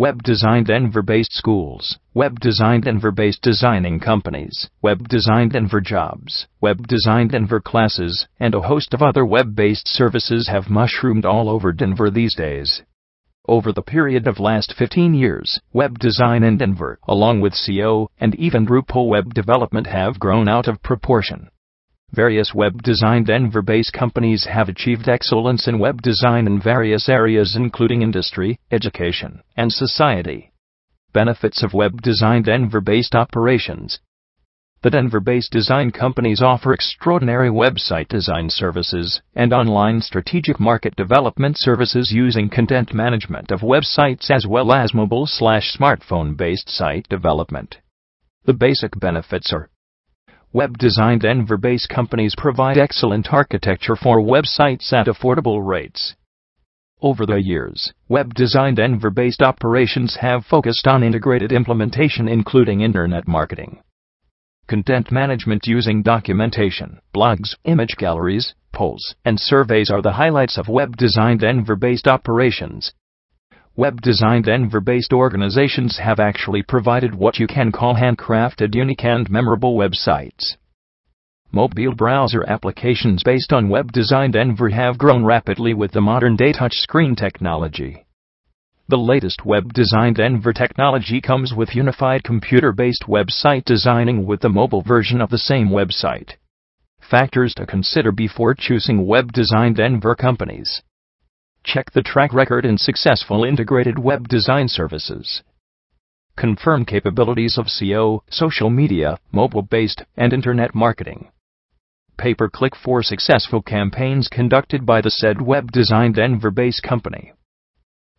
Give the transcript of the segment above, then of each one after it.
web design Denver based schools, web design Denver based designing companies, web design Denver jobs, web design Denver classes, and a host of other web based services have mushroomed all over Denver these days. Over the period of last 15 years, web design in Denver, along with SEO and even Drupal web development have grown out of proportion. Various web design Denver based companies have achieved excellence in web design in various areas, including industry, education, and society. Benefits of web design Denver based operations. The Denver based design companies offer extraordinary website design services and online strategic market development services using content management of websites as well as mobile slash smartphone based site development. The basic benefits are Web design Denver based companies provide excellent architecture for websites at affordable rates. Over the years, web design Denver based operations have focused on integrated implementation, including internet marketing, content management using documentation, blogs, image galleries, polls, and surveys are the highlights of web design Denver based operations. Web design Denver based organizations have actually provided what you can call handcrafted, unique, and memorable websites. Mobile browser applications based on web design Denver have grown rapidly with the modern day touchscreen technology. The latest web design Denver technology comes with unified computer based website designing with the mobile version of the same website. Factors to consider before choosing web design Denver companies. Check the track record in successful integrated web design services. Confirm capabilities of SEO, social media, mobile based, and internet marketing. Pay per click for successful campaigns conducted by the said web design Denver based company.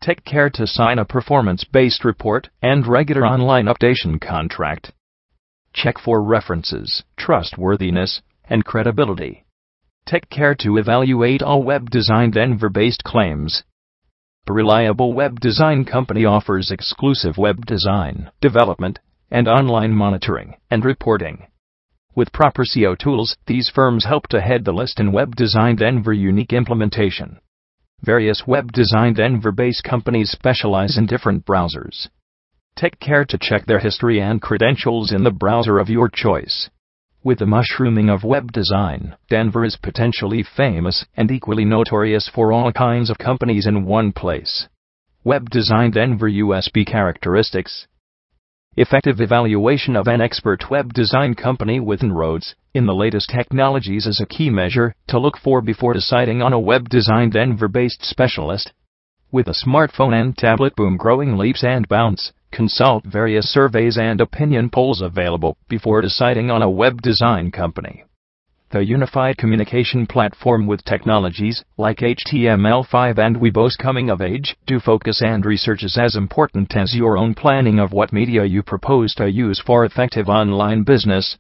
Take care to sign a performance based report and regular online updation contract. Check for references, trustworthiness, and credibility. Take care to evaluate all web design Denver based claims. A reliable web design company offers exclusive web design, development, and online monitoring and reporting. With proper SEO tools, these firms help to head the list in web design Denver unique implementation. Various web design Denver based companies specialize in different browsers. Take care to check their history and credentials in the browser of your choice. With the mushrooming of web design, Denver is potentially famous and equally notorious for all kinds of companies in one place. Web Design Denver USB characteristics. Effective evaluation of an expert web design company with inroads in the latest technologies is a key measure to look for before deciding on a web design Denver based specialist. With a smartphone and tablet boom growing leaps and bounds, Consult various surveys and opinion polls available before deciding on a web design company. The unified communication platform with technologies like HTML5 and webOS coming of age do focus and research is as important as your own planning of what media you propose to use for effective online business.